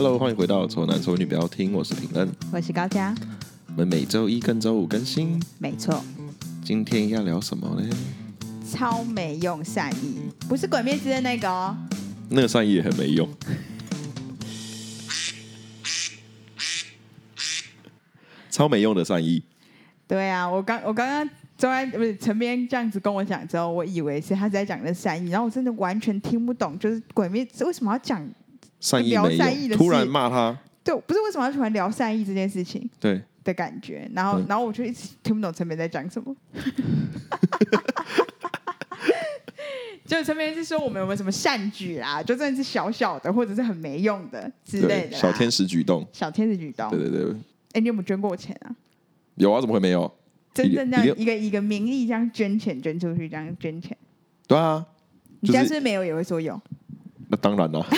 Hello，欢迎回到《丑男丑女》，不要听，我是平恩，我是高佳。我们每周一跟周五更新，没错。今天要聊什么呢？超没用善意，不是鬼灭之刃那个哦。那个善意也很没用。超没用的善意。对啊，我刚我刚刚周安不是陈编这样子跟我讲之后，我以为是他在讲的善意，然后我真的完全听不懂，就是鬼灭为什么要讲善意聊善意的，突然骂他。对，不是为什么要突然聊善意这件事情？对的感觉，然后、嗯、然后我就一直听不懂陈编在讲什么。就陈明是说我们有没有什么善举啊？就真的是小小的，或者是很没用的之类的小天使举动。小天使举动。对对对。哎，你有没有捐过钱啊？有啊，怎么会没有？真正这样一个一个名义这样捐钱捐出去，这样捐钱。对啊。你家是不是没有也会说有？那当然了。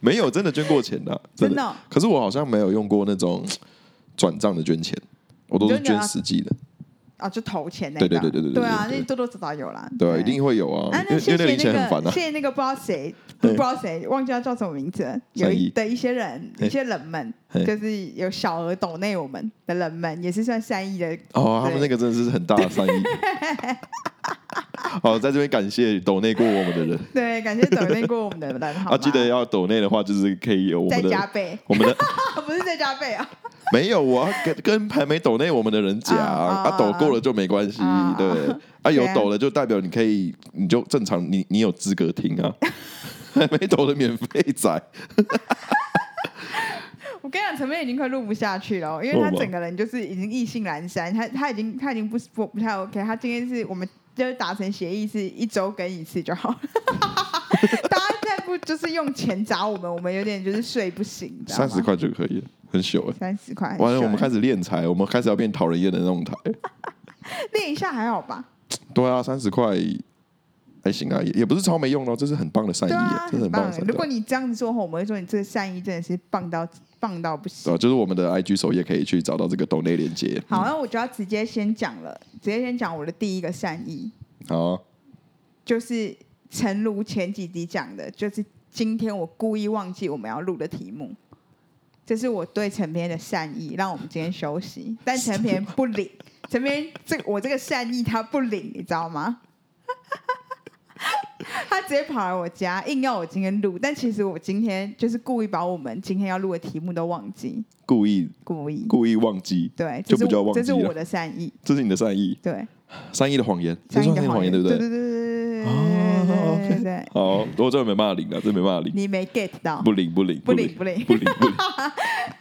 没有真的捐过钱的，真的。真的哦？可是我好像没有用过那种转账的捐钱，我都是捐实际的。啊，就投钱那个，对对对对对，对啊，那多多少少有啦，对，一定会有啊。那谢谢那个，谢谢那个不知道谁，不知道谁，忘记他叫什么名字，有一的一些人，一些人们，就是有小额抖内我们的人们，也是算善意的。哦，他们那个真的是很大的善意。好，在这边感谢抖内过我们的人，对，感谢抖内过我们的人。啊，记得要抖内的话，就是可以有我们的加倍，我们的 不是再加倍啊。没有，我要跟跟还没抖内我们的人讲，啊，啊抖过了就没关系，啊对，啊有抖了就代表你可以，你就正常，你你有资格听啊，还没抖的免费仔。我跟你讲，陈妹已经快录不下去了，因为他整个人就是已经意兴阑珊，他他已经他已经不不不太 OK，他今天是我们就是达成协议，是一周更一次就好了。大家再不就是用钱砸我们，我们有点就是睡不醒，三十块就可以了。很秀哎，三十块。完了，我们开始练财，我们开始要变讨人厌的那种台。练一下还好吧？对啊，三十块还行啊，也也不是超没用哦，这是很棒的善意，这是很棒的善意。如果你这样子说后，我们会说你这个善意真的是棒到棒到不行。就是我们的 IG 首页可以去找到这个抖内链接。好，那我就要直接先讲了，直接先讲我的第一个善意。好，就是诚如前几集讲的，就是今天我故意忘记我们要录的题目。这是我对陈编的善意，让我们今天休息。但陈平不领，陈编这我这个善意他不领，你知道吗？他直接跑来我家，硬要我今天录。但其实我今天就是故意把我们今天要录的题目都忘记，故意故意故意忘记。对，就不叫忘记。这是我的善意，这是你的善意。对，善意的谎言，善意的谎言，对不对？对对对对对对。对对对，好，我真的没办法领了，真没办法领。你没 get 到？不领不领不领不领不领不领，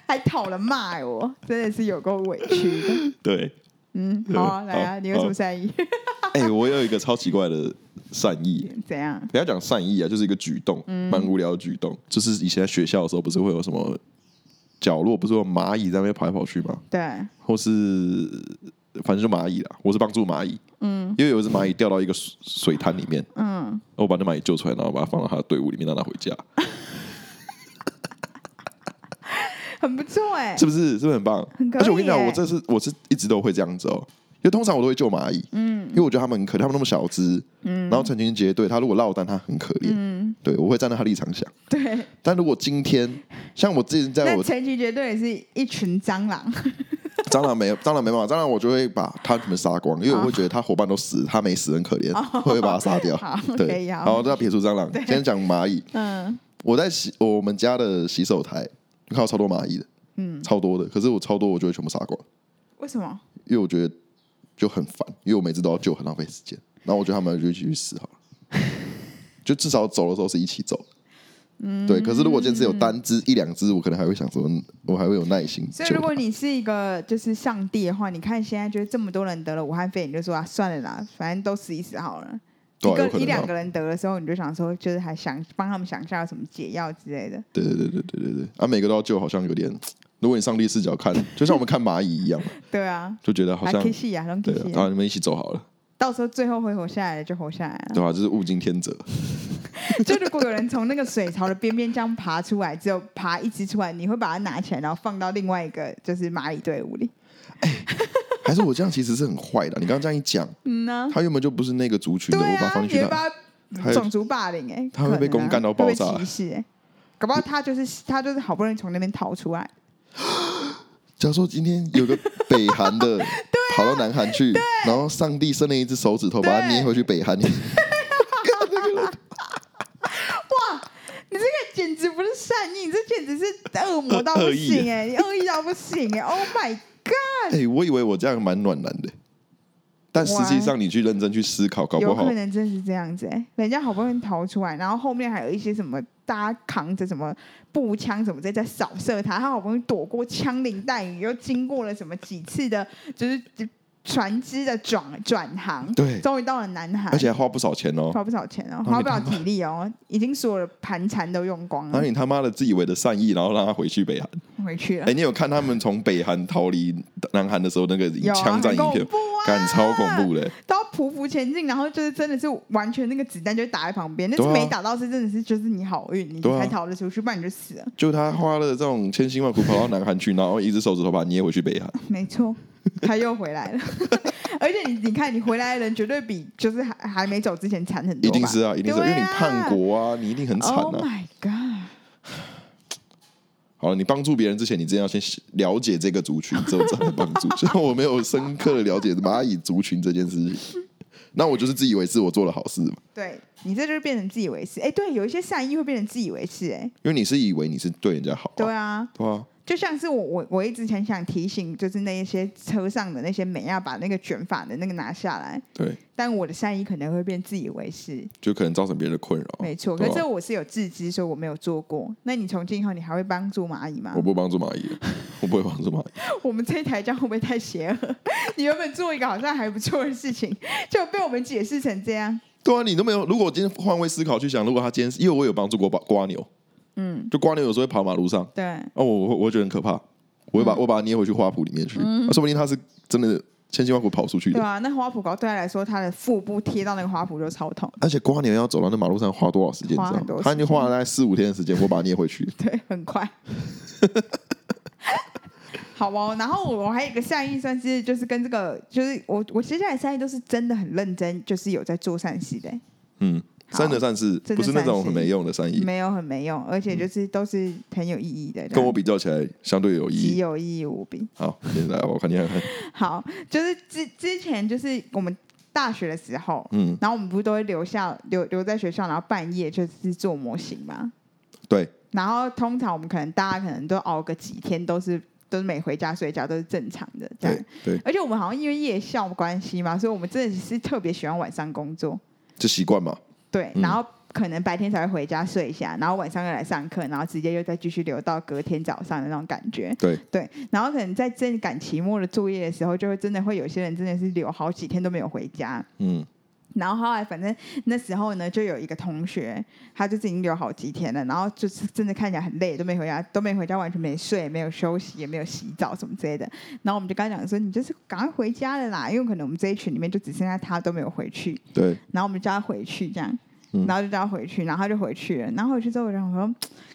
还讨人骂我，真的是有够委屈的。对，嗯，好啊，来啊，你有什么善意？哎，我有一个超奇怪的善意，怎样？不要讲善意啊，就是一个举动，蛮无聊的举动。就是以前在学校的时候，不是会有什么角落，不是有蚂蚁在那边跑来跑去吗？对，或是反正就蚂蚁啦，我是帮助蚂蚁。嗯，因为有一只蚂蚁掉到一个水水潭里面，嗯，我把那蚂蚁救出来，然后把它放到他的队伍里面，让它回家，很不错哎，是不是？是不是很棒？很可而且我跟你讲，我这是我是一直都会这样子哦，因为通常我都会救蚂蚁，嗯，因为我觉得他们很可怜，他们那么小只，嗯，然后成群结队，他如果落单，他很可怜，嗯，对，我会站在他立场想，对，但如果今天像我之前在我成群结队也是一群蟑螂。蟑螂没有，蟑螂没办法，蟑螂我就会把他们杀光，因为我会觉得他伙伴都死，他没死很可怜，我会把他杀掉。对，好，都要撇除蟑螂。先讲蚂蚁。嗯，我在洗我们家的洗手台，看到超多蚂蚁的，嗯，超多的。可是我超多，我就会全部杀光。为什么？因为我觉得就很烦，因为我每次都要救，很浪费时间。然后我觉得他们就继续死好了，就至少走的时候是一起走。嗯，对。可是如果今天只有单只一两只，我可能还会想说，我还会有耐心。所以如果你是一个就是上帝的话，你看现在就是这么多人得了武汉肺炎，你就说啊，算了啦，反正都死一死好了。一个一两个人得的时候，你就想说，就是还想帮他们想一下有什么解药之类的。对对对对对对对。啊，每个都要救，好像有点。如果你上帝视角看，就像我们看蚂蚁一样。对啊。就觉得好像。可惜啊，你们一起走好了。到时候最后会活下来的就活下来了。对啊，就是物竞天择。就如果有人从那个水槽的边边这样爬出来，只有爬一只出来，你会把它拿起来，然后放到另外一个就是蚂蚁队伍里。欸、还是我这样其实是很坏的。你刚刚这样一讲，嗯呢，他原本就不是那个族群的，啊、我把他放进去，他种族霸凌哎、欸，他会被公干到爆炸。歧视哎，搞不好他就是他就是好不容易从那边逃出来。假如说今天有个北韩的 跑到南韩去，然后上帝伸了一只手指头，把他捏回去北韩。哇，你这个简直不是善意，你这简直是恶魔到不行哎，恶意到不行哎！Oh my god！哎，我以为我这样蛮暖男的。但实际上，你去认真去思考，搞不好有可能真是这样子哎！人家好不容易逃出来，然后后面还有一些什么，大家扛着什么步枪什么在在扫射他，他好不容易躲过枪林弹雨，又经过了什么几次的，就是。船只的转转航，对，终于到了南韩，而且还花不少钱哦，花不少钱哦，花不少体力哦，已经所有的盘缠都用光了。那你他妈的自以为的善意，然后让他回去北韩，回去了。哎，你有看他们从北韩逃离南韩的时候那个枪战影片？感、啊、超恐怖的，都要匍匐前进，然后就是真的是完全那个子弹就打在旁边，那是没打到，是真的是就是你好运，你才逃得出去，不然你就死了。就他花了这种千辛万苦跑到南韩去，然后一只手指头把你捏回去北韩，没错。他又回来了，而且你你看，你回来的人绝对比就是还还没走之前惨很多。一定是啊，一定是，啊、因为你叛国啊，你一定很惨啊。Oh my god！好了，你帮助别人之前，你真要先了解这个族群，之后再来帮助。虽 然我没有深刻的了解蚂蚁族群这件事情，那我就是自以为是我做了好事嘛。对，你这就是变成自以为是。哎，对，有一些善意会变成自以为是，哎，因为你是以为你是对人家好，啊。对啊，对啊。就像是我我我一直很想提醒，就是那一些车上的那些美要把那个卷发的那个拿下来。对。但我的善意可能会变自以为是，就可能造成别人的困扰。没错，可是我是有自知，所以我没有做过。那你从今以后你还会帮助蚂蚁吗？我不帮助蚂蚁，我不会帮助蚂蚁。我们这一台这样会不会太邪恶？你原本做一个好像还不错的事情，就被我们解释成这样。对啊，你都没有。如果我今天换位思考去想，如果他今天，因为我有帮助过蜗牛，嗯，就瓜牛有时候会跑马路上，对，哦，我我我觉得很可怕。我会把、嗯、我把它捏回去花圃里面去，嗯啊、说不定它是真的千辛万苦跑出去的。对啊，那花圃高对他来说，他的腹部贴到那个花圃就超痛。而且瓜牛要走到那马路上花多少时间？花很多，他已经花了大概四五天的时间，我把它捏回去。对，很快。好哦，然后我还有一个善意，算是就是跟这个，就是我我接下来善意都是真的很认真，就是有在做善事的。嗯。真的善事，不是那种很没用的善意，没有很没用，而且就是都是很有意义的。跟我比较起来，相对有意义，极有意义无比。好，现在我看你看看。好，就是之之前就是我们大学的时候，嗯，然后我们不是都会留下留留在学校，然后半夜就是做模型嘛。对。然后通常我们可能大家可能都熬个几天，都是都是没回家睡觉，都是正常的。对对。而且我们好像因为夜校关系嘛，所以我们真的是特别喜欢晚上工作。这习惯嘛。对，然后可能白天才会回家睡一下，然后晚上又来上课，然后直接又再继续留到隔天早上的那种感觉。对对，然后可能在正赶期末的作业的时候，就会真的会有些人真的是留好几天都没有回家。嗯，然后后来反正那时候呢，就有一个同学，他就是已经留好几天了，然后就是真的看起来很累，都没回家，都没回家，完全没睡，没有休息，也没有洗澡什么之类的。然后我们就跟他讲说：“你就是赶快回家了啦，因为可能我们这一群里面就只剩下他都没有回去。”对，然后我们叫他回去这样。然后就叫他回去，然后他就回去了。然后回去之后，我就想说，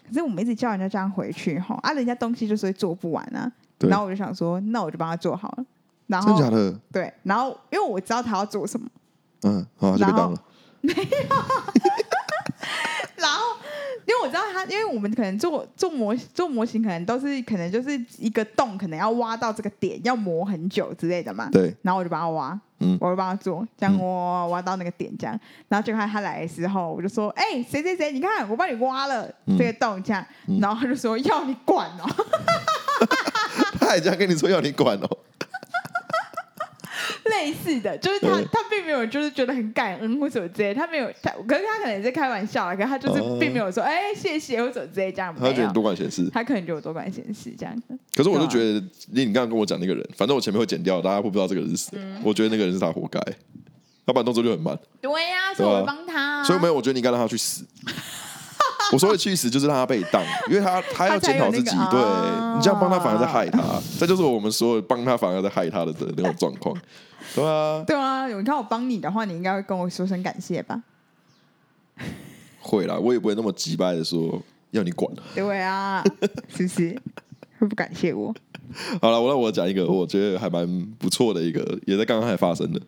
可是我们一直叫人家这样回去哈，啊，人家东西就是会做不完啊。然后我就想说，那我就帮他做好了。然后真假的？对。然后因为我知道他要做什么。嗯，好，就被当了。没有。然后。因为我知道他，因为我们可能做做模做模型，可能都是可能就是一个洞，可能要挖到这个点，要磨很久之类的嘛。对。然后我就帮他挖，嗯，我就帮他做，这样挖挖到那个点，这样。然后就看他来的时候，我就说：“哎、欸，谁谁谁，你看我帮你挖了这个洞，这样。嗯”然后他就说：“要你管哦。”他也这样跟你说要你管哦。类似的，就是他，他并没有就是觉得很感恩或什么之类，他没有，他可是他可能也在开玩笑，可是他就是并没有说哎、欸、谢谢或者之类这样。他觉得多管闲事，他可能觉得我多管闲事这样。可是我就觉得，你你刚刚跟我讲那个人，反正我前面会剪掉，大家会不知道这个人是谁。嗯、我觉得那个人是他活该，要不然动作就很慢。对呀、啊，所以我帮他、啊。所以没有，我觉得你应该让他去死。我说的去死就是让他被当，因为他他要检讨自己，那个、对、啊、你这样帮他反而在害他，这就是我们所有帮他反而在害他的那种状况。对啊，对啊，你看我帮你的话，你应该会跟我说声感谢吧？会啦，我也不会那么急掰的说要你管。对啊，是不是？会不感谢我？好了，我让我讲一个，我觉得还蛮不错的一个，也在刚刚还发生的。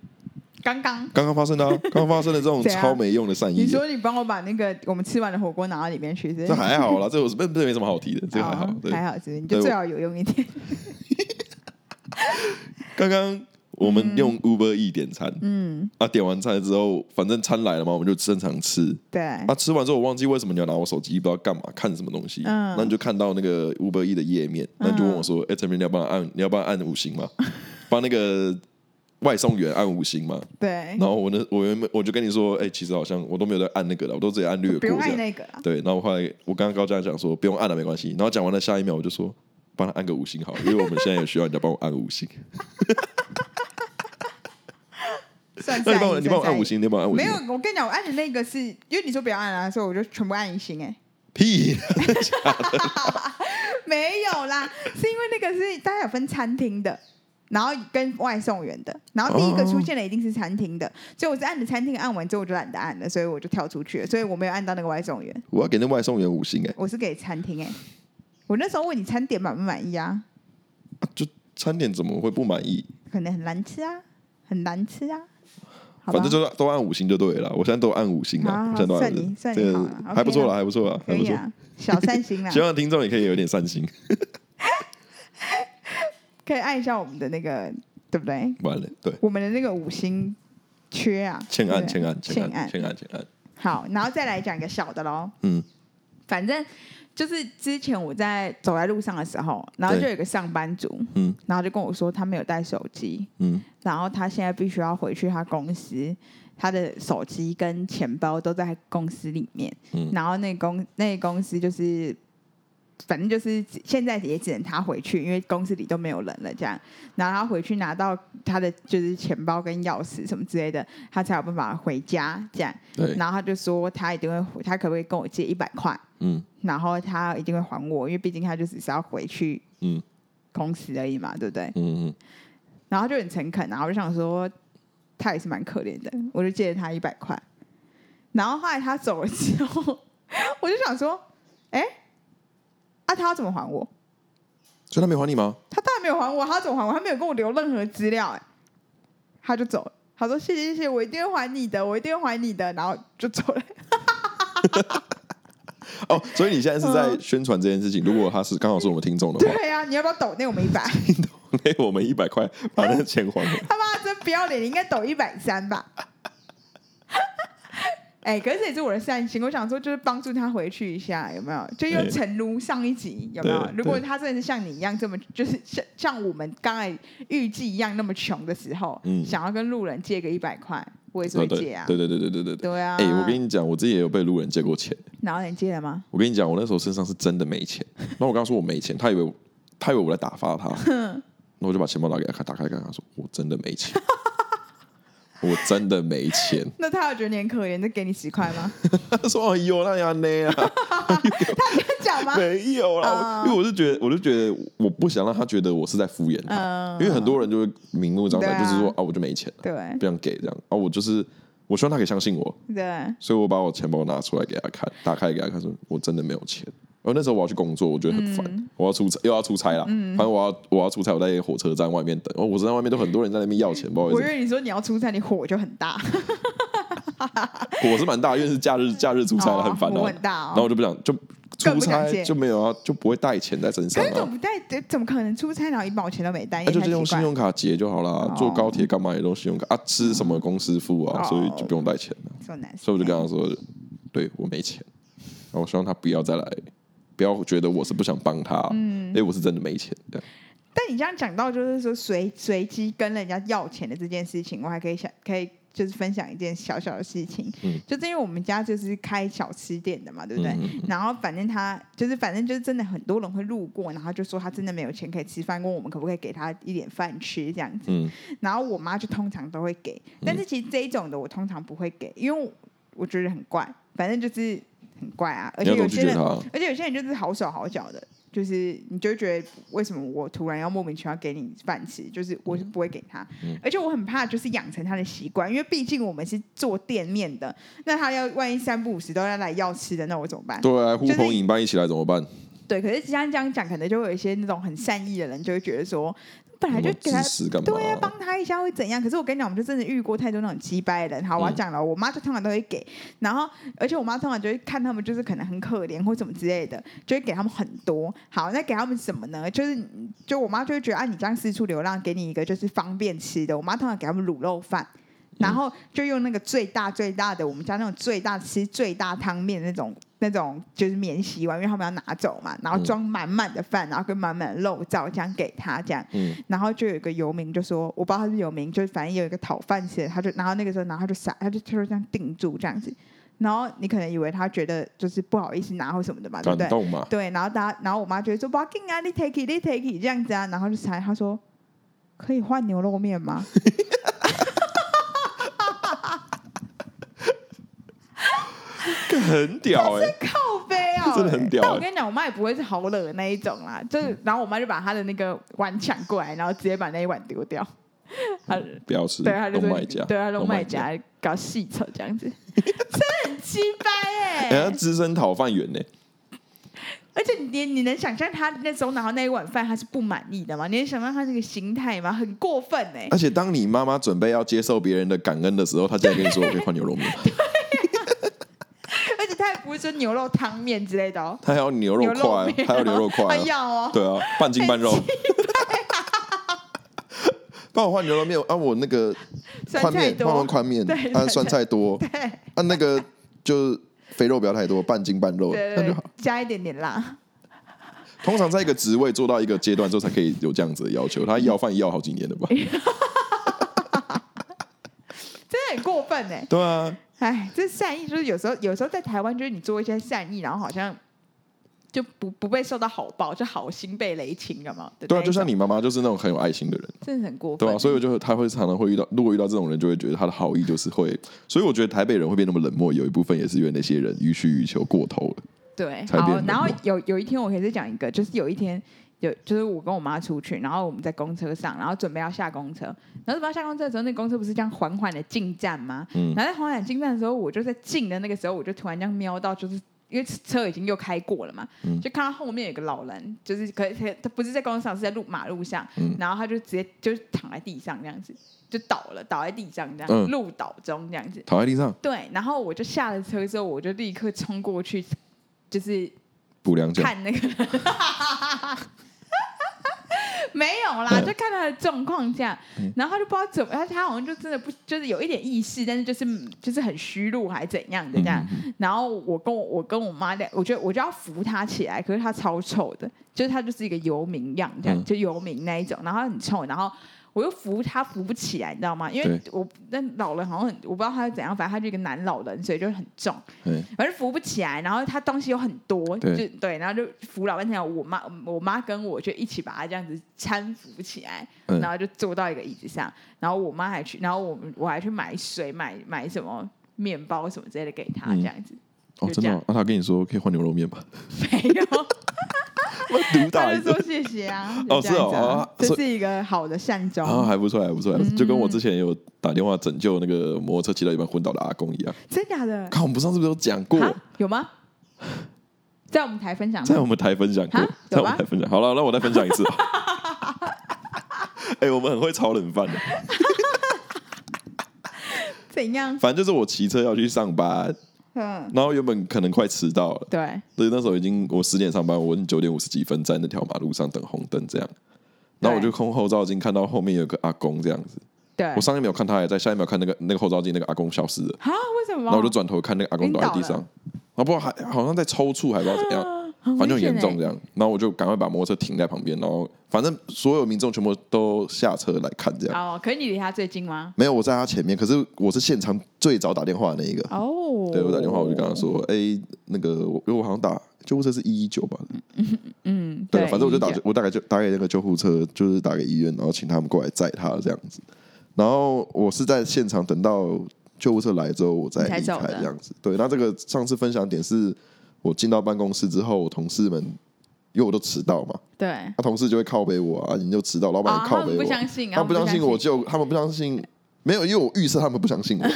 刚刚刚刚发生的，刚刚发生的这种超没用的善意。你说你帮我把那个我们吃完的火锅拿到里面去，这还好啦，这我是这没什么好提的，这个还好，还好，是你就最好有用一点。刚刚我们用 Uber E 点餐，嗯，啊，点完餐之后，反正餐来了嘛，我们就正常吃。对，啊，吃完之后我忘记为什么你要拿我手机，不知道干嘛，看什么东西。嗯，那你就看到那个 Uber E 的页面，那你就问我说：“哎，这边你要帮我按，你要帮我按五星吗？帮那个外送员按五星吗？”对。然后我呢，我原本我就跟你说：“哎，其实好像我都没有在按那个了，我都直接按略过。”不用按那个。对，然后后来我刚刚高家讲说不用按了，没关系。然后讲完了，下一秒我就说。帮他按个五星好，因为我们现在也需要人家帮我按个五星。算那你帮我，你帮我按五星，你帮我按五星。没有，我跟你讲，我按的那个是因为你说不要按啊，所以我就全部按一星。哎，屁！没有啦，是因为那个是大家有分餐厅的，然后跟外送员的，然后第一个出现的一定是餐厅的，所以我是按的餐厅，按完之后我就懒得按了，所以我就跳出去了，所以我没有按到那个外送员。我要给那外送员五星哎，我是给餐厅哎。我那时候问你餐点满不满意啊？就餐点怎么会不满意？可能很难吃啊，很难吃啊。反正就是都按五星就对了。我现在都按五星了，现在都按五星，这个还不错了，还不错了，还不错。小三星了。希望听众也可以有点三星。可以按一下我们的那个，对不对？完了，对。我们的那个五星缺啊，欠按，欠按，欠按，欠按，欠按。好，然后再来讲一个小的喽。嗯，反正。就是之前我在走在路上的时候，然后就有一个上班族，嗯，然后就跟我说他没有带手机，嗯，然后他现在必须要回去他公司，他的手机跟钱包都在公司里面，嗯，然后那公那公司就是。反正就是现在也只能他回去，因为公司里都没有人了。这样，然后他回去拿到他的就是钱包跟钥匙什么之类的，他才有办法回家。这样，对。然后他就说他一定会，他可不可以跟我借一百块？嗯。然后他一定会还我，因为毕竟他就只是要回去，嗯，公司而已嘛，对不对？嗯嗯。然后就很诚恳，然后我就想说他也是蛮可怜的，我就借了他一百块。然后后来他走了之后，我就想说，哎。啊，他要怎么还我？所以他没还你吗？他当然没有还我，他怎么还我？他没有跟我留任何资料，哎，他就走了。他说：“谢谢谢谢，我一定会还你的，我一定会还你的。”然后就走了。哦，所以你现在是在宣传这件事情。如果他是刚好是我们听众的话，对呀、啊，你要不要抖那我们一百？抖那我们一百块，把那个钱还给 他。妈真不要脸，你应该抖一百三吧。哎，可是这也是我的善心。我想说，就是帮助他回去一下，有没有？就又诚如上一集，有没有？如果他真的是像你一样这么，就是像像我们刚才预计一样那么穷的时候，嗯，想要跟路人借个一百块，我也是会借啊。对对对对对对对啊！哎，我跟你讲，我自己也有被路人借过钱。然后你借了吗？我跟你讲，我那时候身上是真的没钱。那我刚刚说我没钱，他以为他以为我在打发他，那我就把钱包拿给他看，打开看他说，我真的没钱。我真的没钱。那他有觉得你很可怜，就给你十块吗？他 说：“哎呦，那样呢？” 他这样讲吗？没有啦，因为我是觉得，我就觉得我不想让他觉得我是在敷衍他，因为很多人就会明目张胆，就是说啊，我就没钱，对，不想给这样啊，我就是我希望他可以相信我，对，所以我把我钱包拿出来给他看，打开给他看，说我真的没有钱。然后那时候我要去工作，我觉得很烦，嗯、我要出差又要出差了。嗯、反正我要我要出差，我在火车站外面等。哦，我在外面都很多人在那边要钱，不好意思。我以为你说你要出差，你火就很大。火是蛮大，因为是假日，假日出差了，很烦的。火很大、哦，然后我就不想就出差就没有啊，就不会带钱在身上啊。怎么不带？怎么可能出差然后一毛钱都没带？那、啊、就用信用卡结就好了。哦、坐高铁干嘛也都信用卡啊？吃什么公司付啊？哦、所以就不用带钱了。所以我就跟他说，对我没钱，然后我希望他不要再来。不要觉得我是不想帮他，嗯，因为我是真的没钱的。但你这样讲到就是说随随机跟人家要钱的这件事情，我还可以想可以就是分享一件小小的事情，嗯，就是因为我们家就是开小吃店的嘛，对不对？嗯、然后反正他就是反正就是真的很多人会路过，然后就说他真的没有钱可以吃饭，问我们可不可以给他一点饭吃这样子。嗯、然后我妈就通常都会给，但是其实这一种的我通常不会给，因为我觉得很怪，反正就是。很怪啊，而且有些人，而且有些人就是好手好脚的，就是你就觉得为什么我突然要莫名其妙给你饭吃，就是我是不会给他，嗯、而且我很怕就是养成他的习惯，因为毕竟我们是做店面的，那他要万一三不五时都要来要吃的，那我怎么办？对啊，呼朋引伴一起来怎么办？对，可是这样这样讲，可能就会有一些那种很善意的人就会觉得说。本来就给他对呀，帮他一下会怎样？可是我跟你讲，我们就真的遇过太多那种鸡掰的人。好，我要讲了，我妈就通常都会给，然后而且我妈通常就会看他们就是可能很可怜或什么之类的，就会给他们很多。好，那给他们什么呢？就是就我妈就会觉得啊，你这样四处流浪，给你一个就是方便吃的。我妈通常给他们卤肉饭，然后就用那个最大最大的我们家那种最大吃最大汤面那种。那种就是免洗碗，因为他们要拿走嘛，然后装满满的饭，然后跟满满的肉燥这样给他这样，嗯、然后就有一个游民就说，我不知道他是游民，就是反正有一个讨饭吃的，他就然后那个时候，然后他就傻，他就他就这样定住这样子，然后你可能以为他觉得就是不好意思拿或什么的嘛，对不对？对，然后他然后我妈觉得说，哇，紧啊，你 take it，你 take it 这样子啊，然后就猜他说，可以换牛肉面吗？很屌哎、欸，靠背啊、欸，真的很屌、欸。但我跟你讲，我妈也不会是好惹的那一种啦，就是，然后我妈就把她的那个碗抢过来，然后直接把那一碗丢掉。她不要吃，对，她就卖家，对，她弄卖家搞戏丑这样子，真的很鸡掰哎。人家资深讨饭员呢，而且你你能想象他那时候拿到那一碗饭，他是不满意的吗？你能想象他这个心态吗？很过分哎。而且当你妈妈准备要接受别人的感恩的时候，她竟然跟你说：“我可以换牛肉面。”牛肉汤面之类的哦，他还要牛肉块，还有牛肉块，还要哦，对啊，半斤半肉。帮我换牛肉面啊！我那个宽面，换换宽面，啊，酸菜多，啊，那个就肥肉不要太多，半斤半肉，那就好，加一点点辣。通常在一个职位做到一个阶段之后，才可以有这样子的要求。他要饭要好几年了吧？真的很过分哎！对啊。哎，这善意就是有时候，有时候在台湾，就是你做一些善意，然后好像就不不被受到好报，就好心被雷霆了嘛。对啊，就像你妈妈就是那种很有爱心的人，真的很过分。对啊，所以我就他会常常会遇到，如果遇到这种人，就会觉得他的好意就是会，所以我觉得台北人会变那么冷漠，有一部分也是因为那些人予取予求过头了。对，好，然后有有一天我可以再讲一个，就是有一天。有就是我跟我妈出去，然后我们在公车上，然后准备要下公车，然后准备要下公车的时候，那公车不是这样缓缓的进站吗？嗯，然后在缓缓进站的时候，我就在进的那个时候，我就突然这样瞄到，就是因为车已经又开过了嘛，嗯，就看到后面有个老人，就是可可他不是在公车上，是在路马路上，嗯，然后他就直接就躺在地上这样子，就倒了，倒在地上这样，嗯，路倒中这样子，躺在地上，对，然后我就下了车之后，我就立刻冲过去，就是补两脚，看那个。没有啦，就看他的状况这样，然后他就不知道怎么，他他好像就真的不，就是有一点意识，但是就是就是很虚弱还是怎样的这样。然后我跟我我跟我妈俩，我觉得我就要扶他起来，可是他超臭的，就是他就是一个游民样这样，就游民那一种，然后他很臭，然后。我又扶他扶不起来，你知道吗？因为我那老人好像很，我不知道他是怎样，反正他就一个男老人，所以就很重，反正扶不起来。然后他东西又很多，就对，然后就扶老半天。我妈我妈跟我就一起把他这样子搀扶起来，然后就坐到一个椅子上。然后我妈还去，然后我我还去买水买买什么面包什么之类的给他，这样子。哦，真的？那他跟你说可以换牛肉面吗？没有。独大一个，说谢谢啊！哦，是哦，这是一个好的善终啊，还不错，还不错，就跟我之前有打电话拯救那个摩托车骑到一半昏倒的阿公一样。真假的？看我们不上次不是有讲过？有吗？在我们台分享，在我们台分享过，在我们台分享。好了，那我再分享一次。哎，我们很会炒冷饭的。怎样？反正就是我骑车要去上班。嗯，然后原本可能快迟到了，对，所以那时候已经我十点上班，我九点五十几分在那条马路上等红灯这样，然后我就空后照镜看到后面有个阿公这样子，对，我上一秒看他还在，下一秒看那个那个后照镜那个阿公消失了，啊，为什么？然后我就转头看那个阿公倒在地上，啊，不还好像在抽搐，还不知道怎样。反正很严重这样，然后我就赶快把摩托车停在旁边，然后反正所有民众全部都下车来看这样。哦，可是你离他最近吗？没有，我在他前面，可是我是现场最早打电话的那一个。哦，对，我打电话我就跟他说，哎，那个我因为我好像打救护车是一一九吧。嗯嗯，对，反正我就打我大概就打给那个救护车，就是打给医院，然后请他们过来载他这样子。然后我是在现场等到救护车来之后，我再离开这样子。对，那这个上次分享点是。我进到办公室之后，我同事们因为我都迟到嘛，对，他同事就会靠背我啊，你就迟到，老板也靠背我，他不相信，他们不相信我就，他们不相信，没有，因为我预设他们不相信我，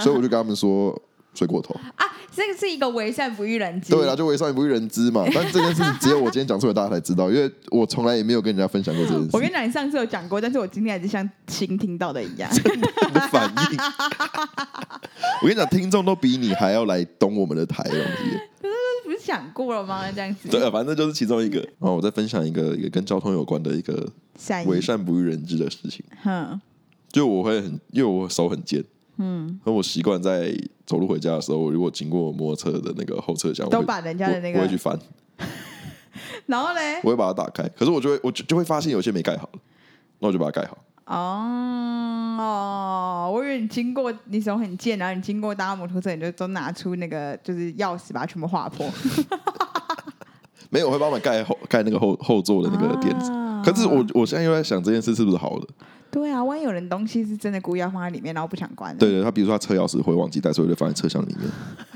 所以我就跟他们说睡过头 啊，这个是一个为善不欲人知。对啦，就为善不欲人知嘛。但这件事只有我今天讲出来，大家才知道，因为我从来也没有跟人家分享过这件事。我跟你讲，你上次有讲过，但是我今天还是像新听到的一样。你的反应。我跟你讲，听众都比你还要来懂我们的台东西。可是不是讲过了吗？这样子。对，反正就是其中一个。然后，我再分享一个一个跟交通有关的一个为善不欲人知的事情。哼。就我会很，因为我手很尖。嗯，那我习惯在走路回家的时候，我如果经过摩托车的那个后车厢，都把人家的那个，我会去翻。然后嘞，我会把它打开，可是我就会，我就就会发现有些没盖好，那我就把它盖好。哦哦，我以为你经过，你手很贱，然后你经过搭摩托车，你就都拿出那个就是钥匙，把它全部划破。没有，我会帮我们盖后盖那个后后座的那个垫子。啊、可是我我现在又在想这件事是不是好的？对啊，万一有人东西是真的故意要放在里面，然后不想关。对对，他比如说他车钥匙会忘记带，所以就放在车厢里面。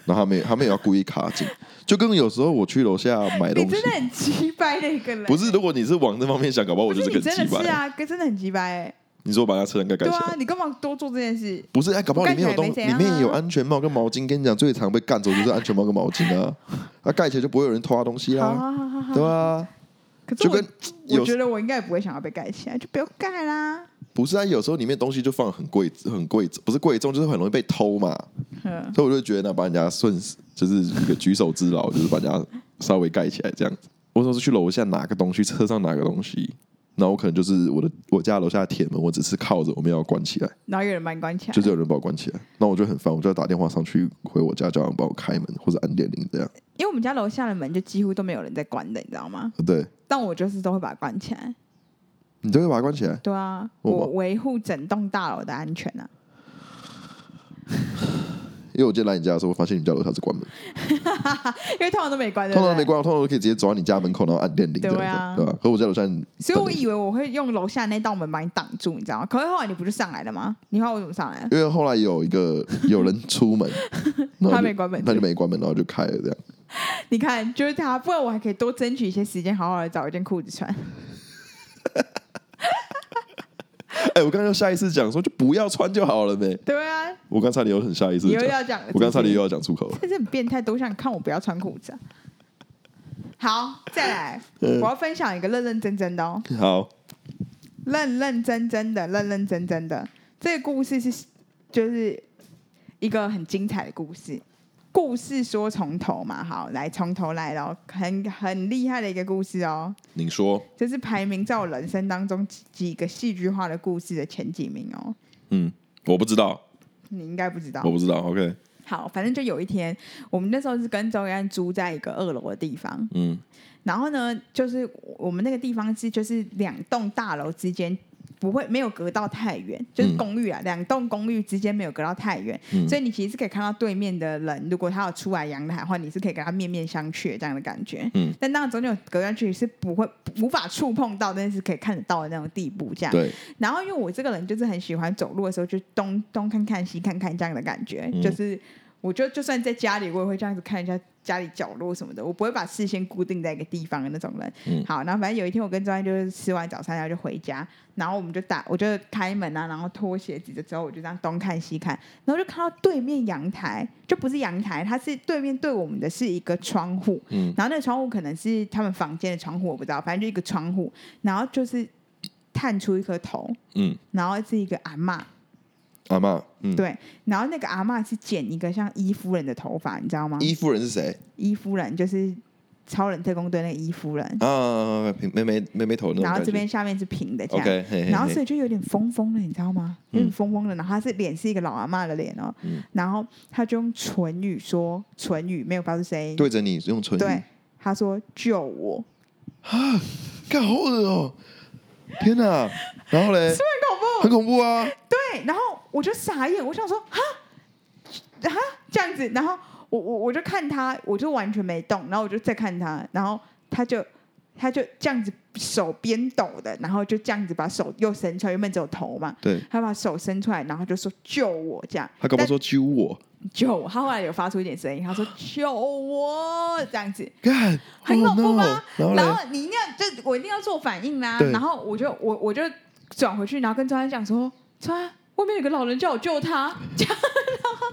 然后他没他没有要故意卡紧，就跟有时候我去楼下买东西，你真的很鸡掰的一个人。不是，如果你是往那方面想，搞不好我就是很鸡掰。是啊，哥真的很鸡掰。你说我把他车厢盖盖起来，对啊，你干嘛多做这件事？不是，哎，搞不好里面有东西，里面有安全帽跟毛巾。跟你讲，最常被干走就是安全帽跟毛巾啊。那 盖起来就不会有人偷他东西啦，对啊。可是我就跟我觉得我应该也不会想要被盖起来，就不要盖啦。不是啊，有时候里面东西就放很贵，很贵，不是贵重，就是很容易被偷嘛。嗯、所以我就觉得呢，把人家顺就是一个举手之劳，就是把人家稍微盖起来这样子。我说是去楼下拿个东西，车上拿个东西，然后我可能就是我的我家楼下的铁门，我只是靠着，我们要关起来。然后有人把你关起来，就是有人把我关起来，那我就很烦，我就要打电话上去回我家，叫人帮我开门或者按电铃这样。因为我们家楼下的门就几乎都没有人在关的，你知道吗？对。但我就是都会把它关起来。你都会把它关起来？对啊，我维护整栋大楼的安全啊。因为我今天来你家的时候，我发现你家楼下是关门，因为通常都没关，通常都没关，通常都可以直接走到你家门口，然后按电铃，对啊，对吧？可我在楼下，所以我以为我会用楼下那道门把你挡住，你知道吗？可是后来你不是上来了吗？你看我怎么上来？因为后来有一个有人出门，他没关门，他就没关门，然后就开了这样。你看，就是他，不然我还可以多争取一些时间，好好的找一件裤子穿。哎、欸，我刚刚下意识讲说，就不要穿就好了呗。对啊，我刚才你又很下意识，你又要讲，我刚才你又要讲出口了。这是很变态，都想看我不要穿裤子、啊。好，再来，嗯、我要分享一个认认真真的哦。好，认认真真的，认认真真的，这个故事是就是一个很精彩的故事。故事说从头嘛，好，来从头来了，很很厉害的一个故事哦。您说，这是排名在我人生当中几，几个戏剧化的故事的前几名哦。嗯，我不知道，你应该不知道，我不知道。OK，好，反正就有一天，我们那时候是跟周一安租在一个二楼的地方，嗯，然后呢，就是我们那个地方是就是两栋大楼之间。不会没有隔到太远，就是公寓啊，嗯、两栋公寓之间没有隔到太远，嗯、所以你其实是可以看到对面的人，如果他要出来阳台的话，你是可以跟他面面相觑这样的感觉。嗯，但当然中间有隔上去是不会无法触碰到，但是可以看得到的那种地步。这样。对。然后因为我这个人就是很喜欢走路的时候就东东看看西看看这样的感觉，嗯、就是。我就就算在家里，我也会这样子看一下家里角落什么的，我不会把视线固定在一个地方的那种人。嗯、好，然后反正有一天我跟张安就是吃完早餐然后就回家，然后我们就打，我就开门啊，然后脱鞋子的时候，我就这样东看西看，然后就看到对面阳台，就不是阳台，它是对面对我们的是一个窗户，嗯、然后那个窗户可能是他们房间的窗户，我不知道，反正就一个窗户，然后就是探出一颗头，嗯、然后是一个阿嬷。阿妈，嗯，对，然后那个阿妈是剪一个像伊夫人的头发，你知道吗？伊夫人是谁？伊夫人就是超人特工队那个伊夫人啊，平妹妹妹妹头，然后这边下面是平的，这样然后所以就有点疯疯的，你知道吗？有点疯疯的，然后他是脸是一个老阿妈的脸哦，嗯、然后他就用唇语说唇语，没有发出声音，对着你用唇语，对，他说救我啊，干好恶哦，天哪，然后嘞，很恐怖？啊，对，然后。我就傻眼，我想说，哈，哈，这样子，然后我我我就看他，我就完全没动，然后我就再看他，然后他就他就这样子手边抖的，然后就这样子把手又伸出来，原本只有头嘛，对，他把手伸出来，然后就说救我。这样，他干嘛说救我？救我，他后来有发出一点声音，他说救我。这样子，干，很恐怖吗？然后，你一定要就我一定要做反应啦，对。然后我就我我就转回去，然后跟周安讲说，周安。外面有个老人叫我救他，然后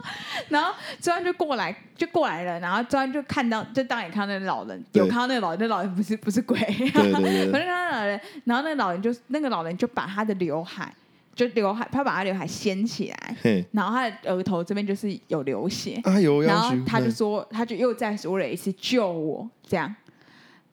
然后周安就过来，就过来了，然后周安就看到，就当眼看到那个老人，有看到那个老人，那老人不是不是鬼，对对对，反正看到老人，然后那个老人就那个老人就把他的刘海，就刘海，他把他刘海掀起来，然后他的额头这边就是有流血，哎呦，然后他就说，他就又再说了一次救我。这样，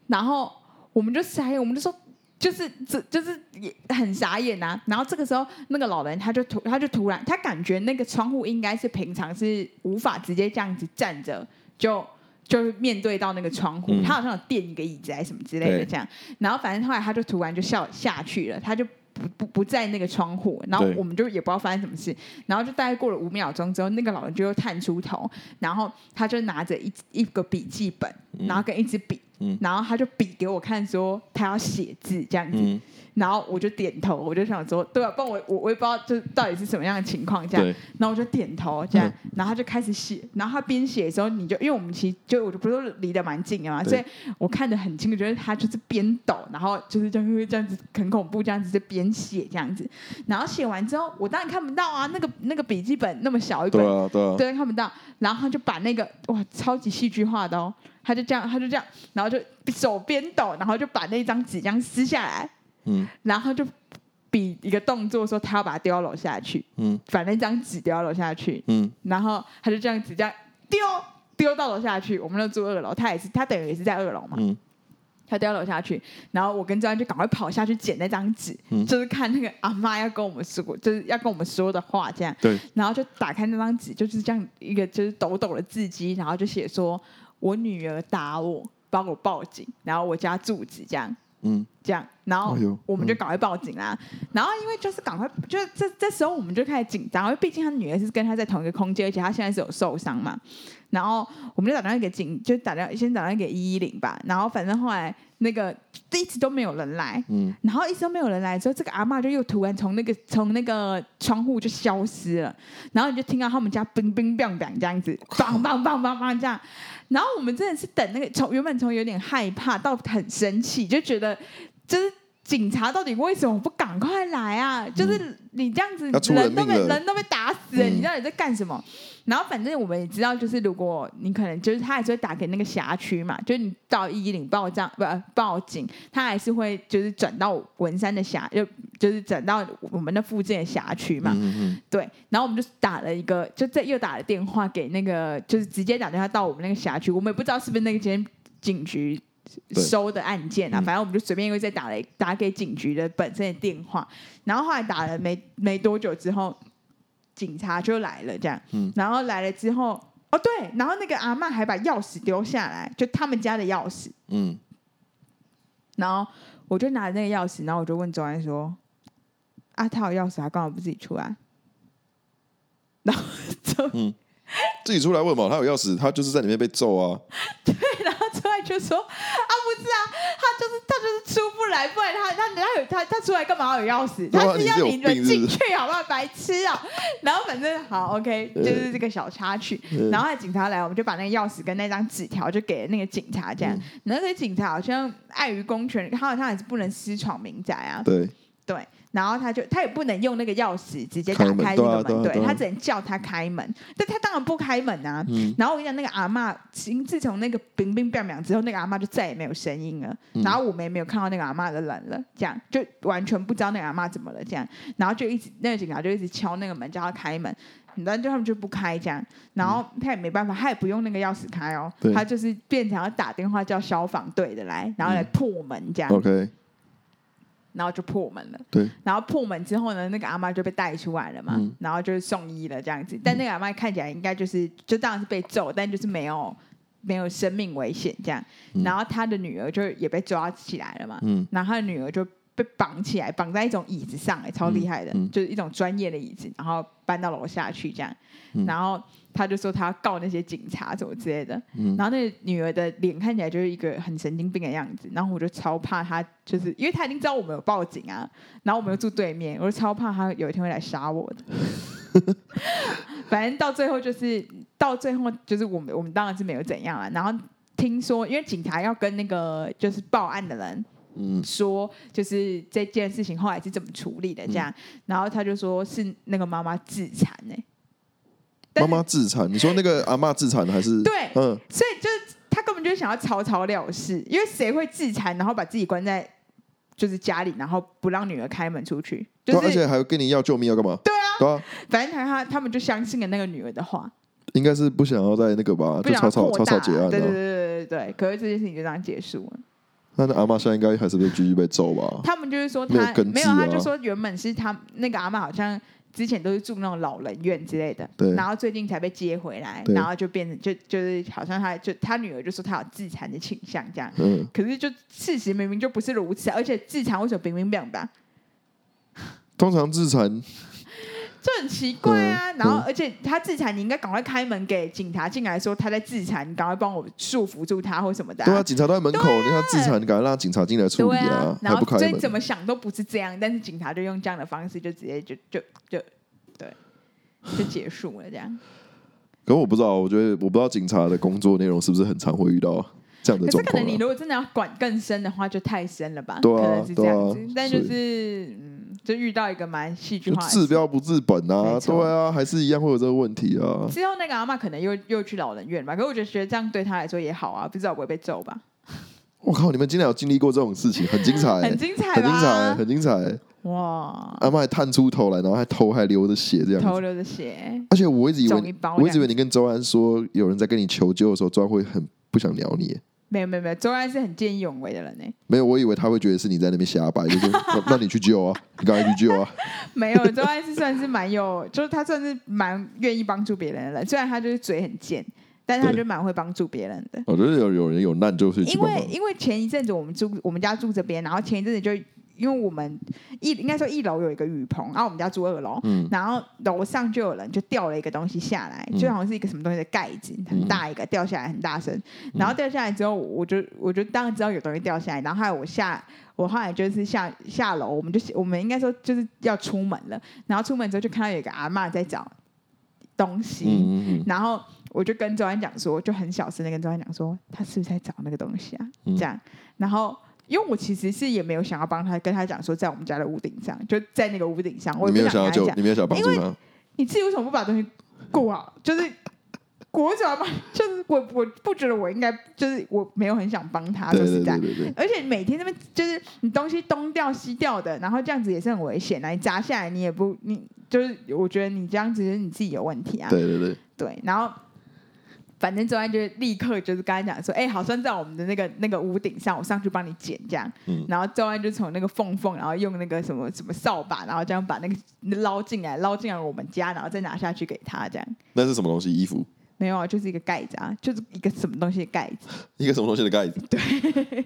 然后我们就傻眼，我们就说。就是这就是也很傻眼呐、啊，然后这个时候那个老人他就突他就突然他感觉那个窗户应该是平常是无法直接这样子站着就就是面对到那个窗户，他好像有垫一个椅子还是什么之类的这样，然后反正后来他就突然就笑下去了，他就不不不在那个窗户，然后我们就也不知道发生什么事，然后就大概过了五秒钟之后，那个老人就又探出头，然后他就拿着一一个笔记本，然后跟一支笔。嗯、然后他就比给我看，说他要写字这样子，嗯、然后我就点头，我就想说，对啊，不然我我我也不知道这到底是什么样的情况这样，然后我就点头这样，然后他就开始写，然后他边写的时候，你就因为我们其实就我就不是离得蛮近的嘛，所以我看得很清楚，觉得他就是边抖，然后就是这样这样子很恐怖，这样子就边写这样子，然后写完之后，我当然看不到啊，那个那个笔记本那么小一本，对啊对啊，对，看不到，然后他就把那个哇超级戏剧化的哦。他就这样，他就这样，然后就手边抖，然后就把那张纸这样撕下来，嗯，然后就比一个动作说他要把它丢到楼下去，嗯，把那张纸丢到楼下去，嗯，然后他就这样子这样丢丢到楼下去，我们就住二楼，他也是他等于也是在二楼嘛，嗯，他丢到楼下去，然后我跟周安就赶快跑下去捡那张纸，嗯，就是看那个阿妈要跟我们说，就是要跟我们说的话这样，对，然后就打开那张纸，就是这样一个就是抖抖的字迹，然后就写说。我女儿打我，帮我报警，然后我家住址这样，嗯，这样，然后我们就赶快报警啦。然后因为就是赶快，就这这时候我们就开始紧张，因为毕竟他女儿是跟他在同一个空间，而且他现在是有受伤嘛。然后我们就打电话给警，就打电话先打电话给一一零吧。然后反正后来那个一直都没有人来，嗯，然后一直都没有人来之后，这个阿嬷就又突然从那个从那个窗户就消失了。然后你就听到他们家乒乒乓乓这样子，梆梆梆梆梆这样。然后我们真的是等那个从原本从有点害怕到很生气，就觉得就是。警察到底为什么不赶快来啊？就是你这样子，人都被人都被打死了，你到底在干什么？然后反正我们也知道，就是如果你可能就是他还是会打给那个辖区嘛，就是你到一一零报账不报警，他还是会就是转到文山的辖，就就是转到我们的附近的辖区嘛。对，然后我们就打了一个，就这又打了电话给那个，就是直接打电话到我们那个辖区，我们也不知道是不是那个间警局。收的案件啊，反正我们就随便因为再打了打给警局的本身的电话，然后后来打了没没多久之后，警察就来了，这样，嗯。然后来了之后，哦对，然后那个阿嬷还把钥匙丢下来，就他们家的钥匙，嗯，然后我就拿着那个钥匙，然后我就问周安说，啊，他有钥匙，他干嘛不自己出来，然后就嗯，自己出来问嘛，他有钥匙，他就是在里面被揍啊，对，然后。就说啊，不是啊，他就是他就是出不来，不然他他他有他他出来干嘛要有钥匙？他是要你人进去，好不好？白痴啊！然后反正好，OK，就是这个小插曲。然后警察来，我们就把那个钥匙跟那张纸条就给了那个警察，这样。那个警察好像碍于公权，他好像还是不能私闯民宅啊。对对。然后他就他也不能用那个钥匙直接打开那个门，对，对他只能叫他开门，但他当然不开门啊。嗯、然后我跟你讲，那个阿嬷，自从那个乒乒乓乓之后，那个阿嬷就再也没有声音了。嗯、然后我们也没有看到那个阿嬷的人了，这样就完全不知道那个阿嬷怎么了，这样。然后就一直那个警察就一直敲那个门，叫他开门，然后就他们就不开，这样。然后他也没办法，他也不用那个钥匙开哦，他就是变成要打电话叫消防队的来，然后来破门这样。嗯 okay 然后就破门了，对。然后破门之后呢，那个阿妈就被带出来了嘛，嗯、然后就是送医了这样子。但那个阿妈看起来应该就是，就当然是被揍，但就是没有没有生命危险这样。嗯、然后他的女儿就也被抓起来了嘛，嗯。然后他的女儿就被绑起来，绑在一种椅子上，哎，超厉害的，嗯嗯、就是一种专业的椅子，然后搬到楼下去这样，嗯、然后。他就说他要告那些警察什么之类的，嗯、然后那个女儿的脸看起来就是一个很神经病的样子，然后我就超怕他，就是因为他已经知道我们有报警啊，然后我们又住对面，我就超怕他有一天会来杀我的。反正到最后就是到最后就是我们我们当然是没有怎样了，然后听说因为警察要跟那个就是报案的人说，就是这件事情后来是怎么处理的这样，嗯、然后他就说是那个妈妈自残呢、欸。妈妈自残，你说那个阿妈自残还是？对，嗯，所以就是他根本就是想要草草了事，因为谁会自残，然后把自己关在就是家里，然后不让女儿开门出去，就是、而且还跟你要救命要干嘛？对啊，对啊，反正他他他们就相信了那个女儿的话，应该是不想要在那个吧，就草草草草结案，对对对对对对，可是这件事情就这样结束了。那那阿妈现在应该还是被继续被揍吧？他们就是说他没有，没有，他就说原本是他那个阿妈好像之前都是住那种老人院之类的，对，然后最近才被接回来，然后就变成就就是好像他就他女儿就说他有自残的倾向这样，嗯，可是就事实明明就不是如此，而且自残为什么明明变吧？通常自残。就很奇怪啊，然后而且他自残，你应该赶快开门给警察进来，说他在自残，你赶快帮我束缚住他或什么的。对啊，警察都在门口，你看自残，你赶快让警察进来处理啊，然后所以怎么想都不是这样，但是警察就用这样的方式，就直接就就就对，就结束了这样。可是我不知道，我觉得我不知道警察的工作内容是不是很常会遇到这样的状况。可是可能你如果真的要管更深的话，就太深了吧？对啊，可能是这样子，但就是。就遇到一个蛮戏剧化的，治标不治本啊，对啊，还是一样会有这个问题啊。之后那个阿嬷可能又又去老人院吧，可是我觉得觉得这样对他来说也好啊，不知道不会被揍吧。我靠，你们今天有经历过这种事情，很精彩，很精彩，很精彩，很精彩。哇！阿嬷还探出头来，然后还头还流着血，这样头流着血。而且我一直以为，我一直以为你跟周安说有人在跟你求救的时候，周安会很不想鸟你。没有没有没有，周安是很见义勇为的人呢。没有，我以为他会觉得是你在那边瞎掰，就是 那，那你去救啊，你赶快去救啊。没有，周安是算是蛮有，就是他算是蛮愿意帮助别人的人。虽然他就是嘴很贱，但是他就蛮会帮助别人的。我觉得有有人有难就是因为因为前一阵子我们住我们家住这边，然后前一阵子就。因为我们一应该说一楼有一个雨棚，然后我们家住二楼，嗯、然后楼上就有人就掉了一个东西下来，嗯、就好像是一个什么东西的盖子，很大一个掉下来，很大声。嗯、然后掉下来之后，我就我就当然知道有东西掉下来，然后后来我下我后来就是下下楼，我们就我们应该说就是要出门了，然后出门之后就看到有一个阿嬷在找东西，嗯、然后我就跟周安讲说，就很小声的跟周安讲说，他是不是在找那个东西啊？这样，然后。因为我其实是也没有想要帮他，跟他讲说在我们家的屋顶上，就在那个屋顶上，我也没有想要救，你没有想要帮助他，你自己为什么不把东西顾好？就是国脚嘛，就是我我不觉得我应该，就是我没有很想帮他，就是在，而且每天那边就是你东西东掉西掉的，然后这样子也是很危险啊！你砸下来你也不，你就是我觉得你这样子是你自己有问题啊！对对对，对，然后。反正周安就立刻就是刚才讲说，哎、欸，好像在我们的那个那个屋顶上，我上去帮你捡这样。嗯、然后周安就从那个缝缝，然后用那个什么什么扫把，然后这样把那个捞进来，捞进来我们家，然后再拿下去给他这样。那是什么东西？衣服？没有啊，就是一个盖子啊，就是一个什么东西的盖子。一个什么东西的盖子？对，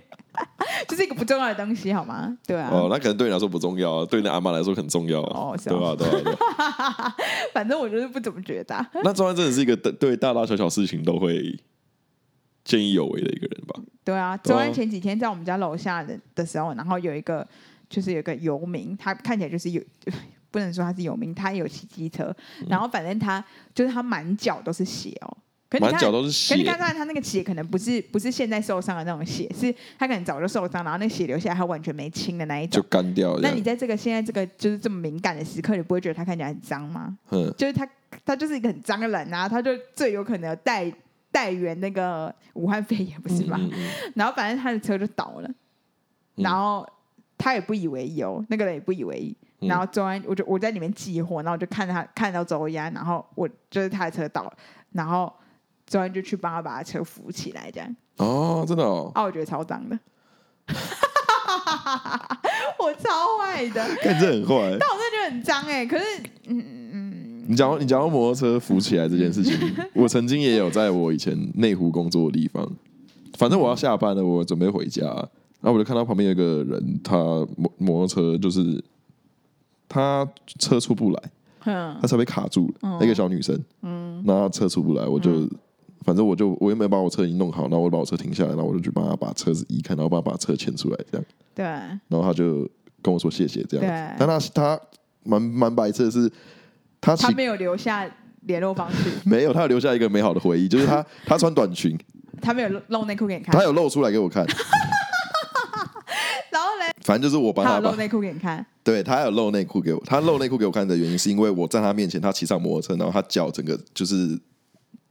就是一个不重要的东西，好吗？对啊。哦，那可能对你来说不重要啊，对那阿妈来说很重要啊。哦，是吧？对啊，对啊。反正我就是不怎么觉得。那周安真的是一个对大大小小事情都会见义勇为的一个人吧？对啊，周安前几天在我们家楼下的的时候，然后有一个就是有一个游民，他看起来就是有。不能说他是有名，他也有骑机车，嗯、然后反正他就是他满脚都是血哦，满脚都是血。可你看看他那个血，可能不是不是现在受伤的那种血，是他可能早就受伤，然后那血流下来，他完全没清的那一种，就干掉。那你在这个现在这个就是这么敏感的时刻，你不会觉得他看起来很脏吗？嗯，就是他他就是一个很脏的人啊，他就最有可能带带源那个武汉肺炎，不是吗？嗯嗯嗯，然后反正他的车就倒了，然后他也不以为意哦，那个人也不以为意。然后周安，我就我在里面寄货，然后我就看他看到周安，然后我就是他的车倒了，然后周安就去帮他把他车扶起来，这样。哦，真的哦。啊，我觉得超脏的，我超坏的。看这很坏。但我真的觉得很脏哎，可是嗯嗯嗯。你讲你讲到摩托车扶起来这件事情，我曾经也有在我以前内湖工作的地方，反正我要下班了，我准备回家，然后我就看到旁边有一个人，他摩摩托车就是。他车出不来，他车被卡住了。那个小女生，嗯，然后车出不来，我就，反正我就，我又没有把我车已经弄好，然后我就把我车停下来，然后我就去帮他把车子移开，然后帮他把车牵出来，这样。对。然后他就跟我说谢谢，这样。对。但他他蛮蛮白痴的是，他他没有留下联络方式。没有，他有留下一个美好的回忆，就是他他穿短裙，他没有露内裤给你看，他有露出来给我看。反正就是我帮他露内裤给你看。对，他有露内裤给我，他露内裤给我看的原因是因为我在他面前，他骑上摩托车，然后他脚整个就是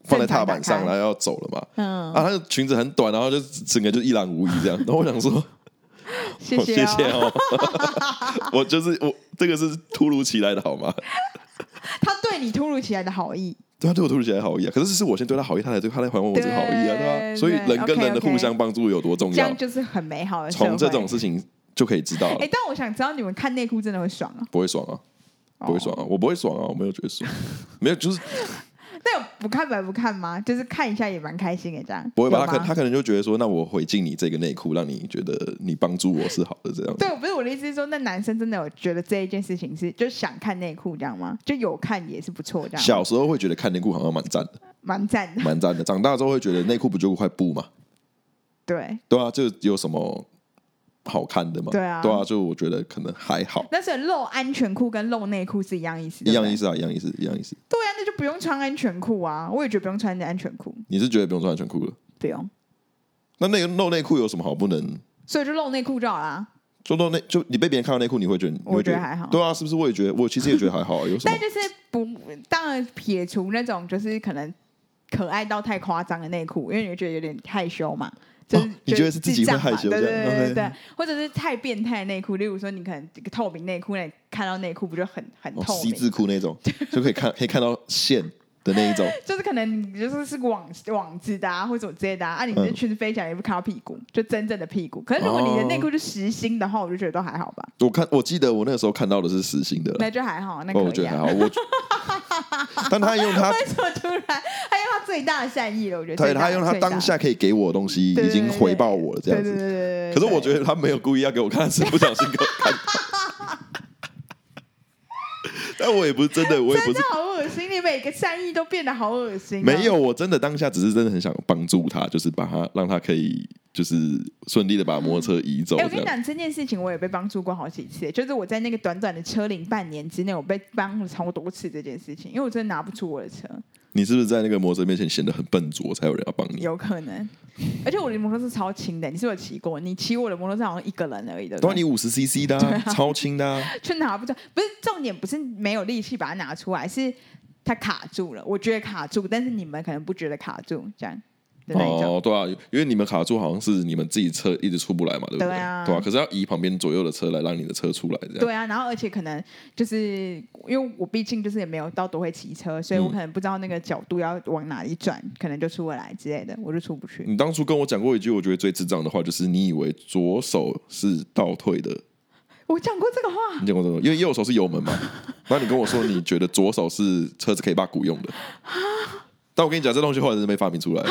放在踏板上，然后要走了嘛。嗯。啊，他的裙子很短，然后就整个就一览无遗这样。然 后我想说，谢谢、哦。我就是我，这个是突如其来的好吗？他对你突如其来的好意。对他对我突如其来好意啊！可是是我先对他好意，他才对他来还我这个好意啊，对吧？所以人跟人的互相帮助有多重要，这样就是很美好的。从这种事情就可以知道。哎，但我想知道你们看内裤真的会爽啊？不会爽啊，不会爽啊，我不会爽啊，我没有觉得爽，没有就是。那有不看白不看吗？就是看一下也蛮开心的，这样不会吧？他可他可能就觉得说，那我回敬你这个内裤，让你觉得你帮助我是好的，这样。对，不是我的意思是说，那男生真的有觉得这一件事情是就想看内裤这样吗？就有看也是不错这样。小时候会觉得看内裤好像蛮赞的，蛮赞的，蛮赞的。长大之后会觉得内裤不就一块布吗？对，对啊，就有什么？好看的嘛？对啊，对啊，就我觉得可能还好。但是露安全裤跟露内裤是一样意思，一样意思啊，一样意思，一样意思。对啊，那就不用穿安全裤啊！我也觉得不用穿安全裤。你是觉得不用穿安全裤了？不用。那那个露内裤有什么好不能？所以就露内裤就好啦。就露内，就你被别人看到内裤，你会觉得？我觉得还好。对啊，是不是？我也觉得，我其实也觉得还好。有什么？但就是不，当然撇除那种就是可能可爱到太夸张的内裤，因为你会觉得有点害羞嘛。就是、哦、你觉得是自己会害羞，对对对对.或者是太变态的内裤，例如说你可能这个透明内裤，那看到内裤不就很很透明？哦、字裤那种 就可以看可以看到线的那一种，就是可能你就是是网网子的啊，或者什么之类的啊，啊你的裙子飞起来也不看到屁股，就真正的屁股。可是如果你的内裤是实心的话，我就觉得都还好吧。我看我记得我那个时候看到的是实心的，那就还好，那我觉得还好。我 但他用他为什么突然他用他最大的善意了？我觉得对，他用他当下可以给我的东西已经回报我了，这样子。对对对对，可是我觉得他没有故意要给我看，是不小心给我看。但我也不是真的，我也不是。真的好恶心！你每个善意都变得好恶心。没有，我真的当下只是真的很想帮助他，就是把他让他可以。就是顺利的把摩托车移走。我跟你讲这件事情，我也被帮助过好几次。就是我在那个短短的车龄半年之内，我被帮了超多次这件事情，因为我真的拿不出我的车。你是不是在那个摩托车面前显得很笨拙，才有人要帮你？有可能。而且我的摩托车超轻的，你是不是有骑过？你骑我的摩托车好像一个人而已的。都，你五十 CC 的、啊啊，超轻的、啊，就拿不住。不是重点，不是没有力气把它拿出来，是它卡住了。我觉得卡住，但是你们可能不觉得卡住，这样。哦，对啊，因为你们卡住，好像是你们自己车一直出不来嘛，对不对？对啊，对啊，可是要移旁边左右的车来让你的车出来，这样。对啊，然后而且可能就是因为我毕竟就是也没有到多会骑车，所以我可能不知道那个角度要往哪里转，可能就出不来之类的，我就出不去。你当初跟我讲过一句我觉得最智障的话，就是你以为左手是倒退的。我讲过这个话。你讲过这个，因为右手是油门嘛。然后你跟我说你觉得左手是车子可以把鼓用的。但我跟你讲，这东西后来是没发明出来。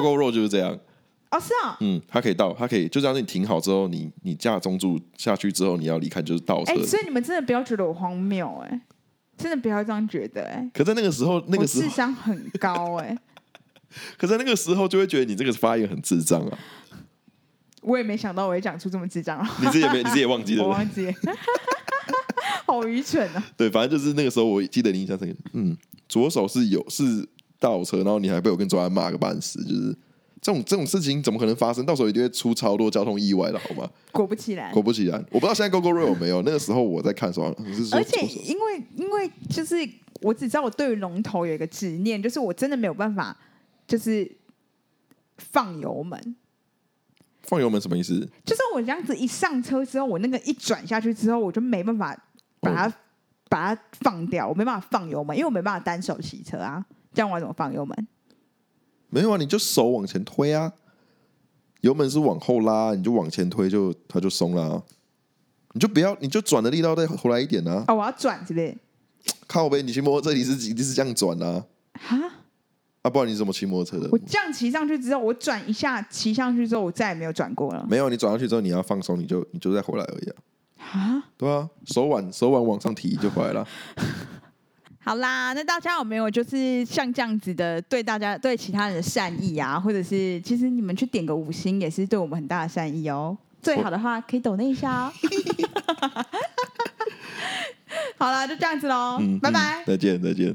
Go-Go Road 就是这样，哦，是啊，嗯，它可以倒，它可以，就这样，你停好之后，你你架中柱下去之后，你要离开就是倒车。哎、欸，所以你们真的不要觉得我荒谬，哎，真的不要这样觉得，哎。可在那个时候，那个时候智商很高，哎。可在那个时候，就会觉得你这个发言很智障啊。我也没想到我会讲出这么智障啊。你自己也没，你自己也忘记了，我忘记，好愚蠢啊。对，反正就是那个时候，我记得你印象深刻。嗯，左手是有是。倒车，然后你还被我跟周安骂个半死，就是这种这种事情怎么可能发生？到时候一定会出超多交通意外的，好吗？果不其然，果不其然，我不知道现在 Go Go Road 有没有。那个时候我在看的时候，而且因为因为就是我只知道我对于龙头有一个执念，就是我真的没有办法，就是放油门。放油门什么意思？就是我这样子一上车之后，我那个一转下去之后，我就没办法把它、哦、把它放掉，我没办法放油门，因为我没办法单手骑车啊。这样我怎么放油门？没有啊，你就手往前推啊，油门是往后拉，你就往前推就，它就松了啊。你就不要，你就转的力道再回来一点呢、啊。哦，我要转是不是？靠呗，你骑摩托车你是你是这样转啊？哈？啊，不然你怎么骑摩托车的？我这样骑上去之后，我转一下，骑上去之后，我再也没有转过了。没有，你转上去之后，你要放松，你就你就再回来而已啊。啊？对啊，手腕手腕往上提就回来了。好啦，那大家有没有就是像这样子的对大家对其他人的善意啊，或者是其实你们去点个五星也是对我们很大的善意哦。最好的话可以抖那一下哦。好啦，就这样子喽，嗯，拜拜，再见，再见。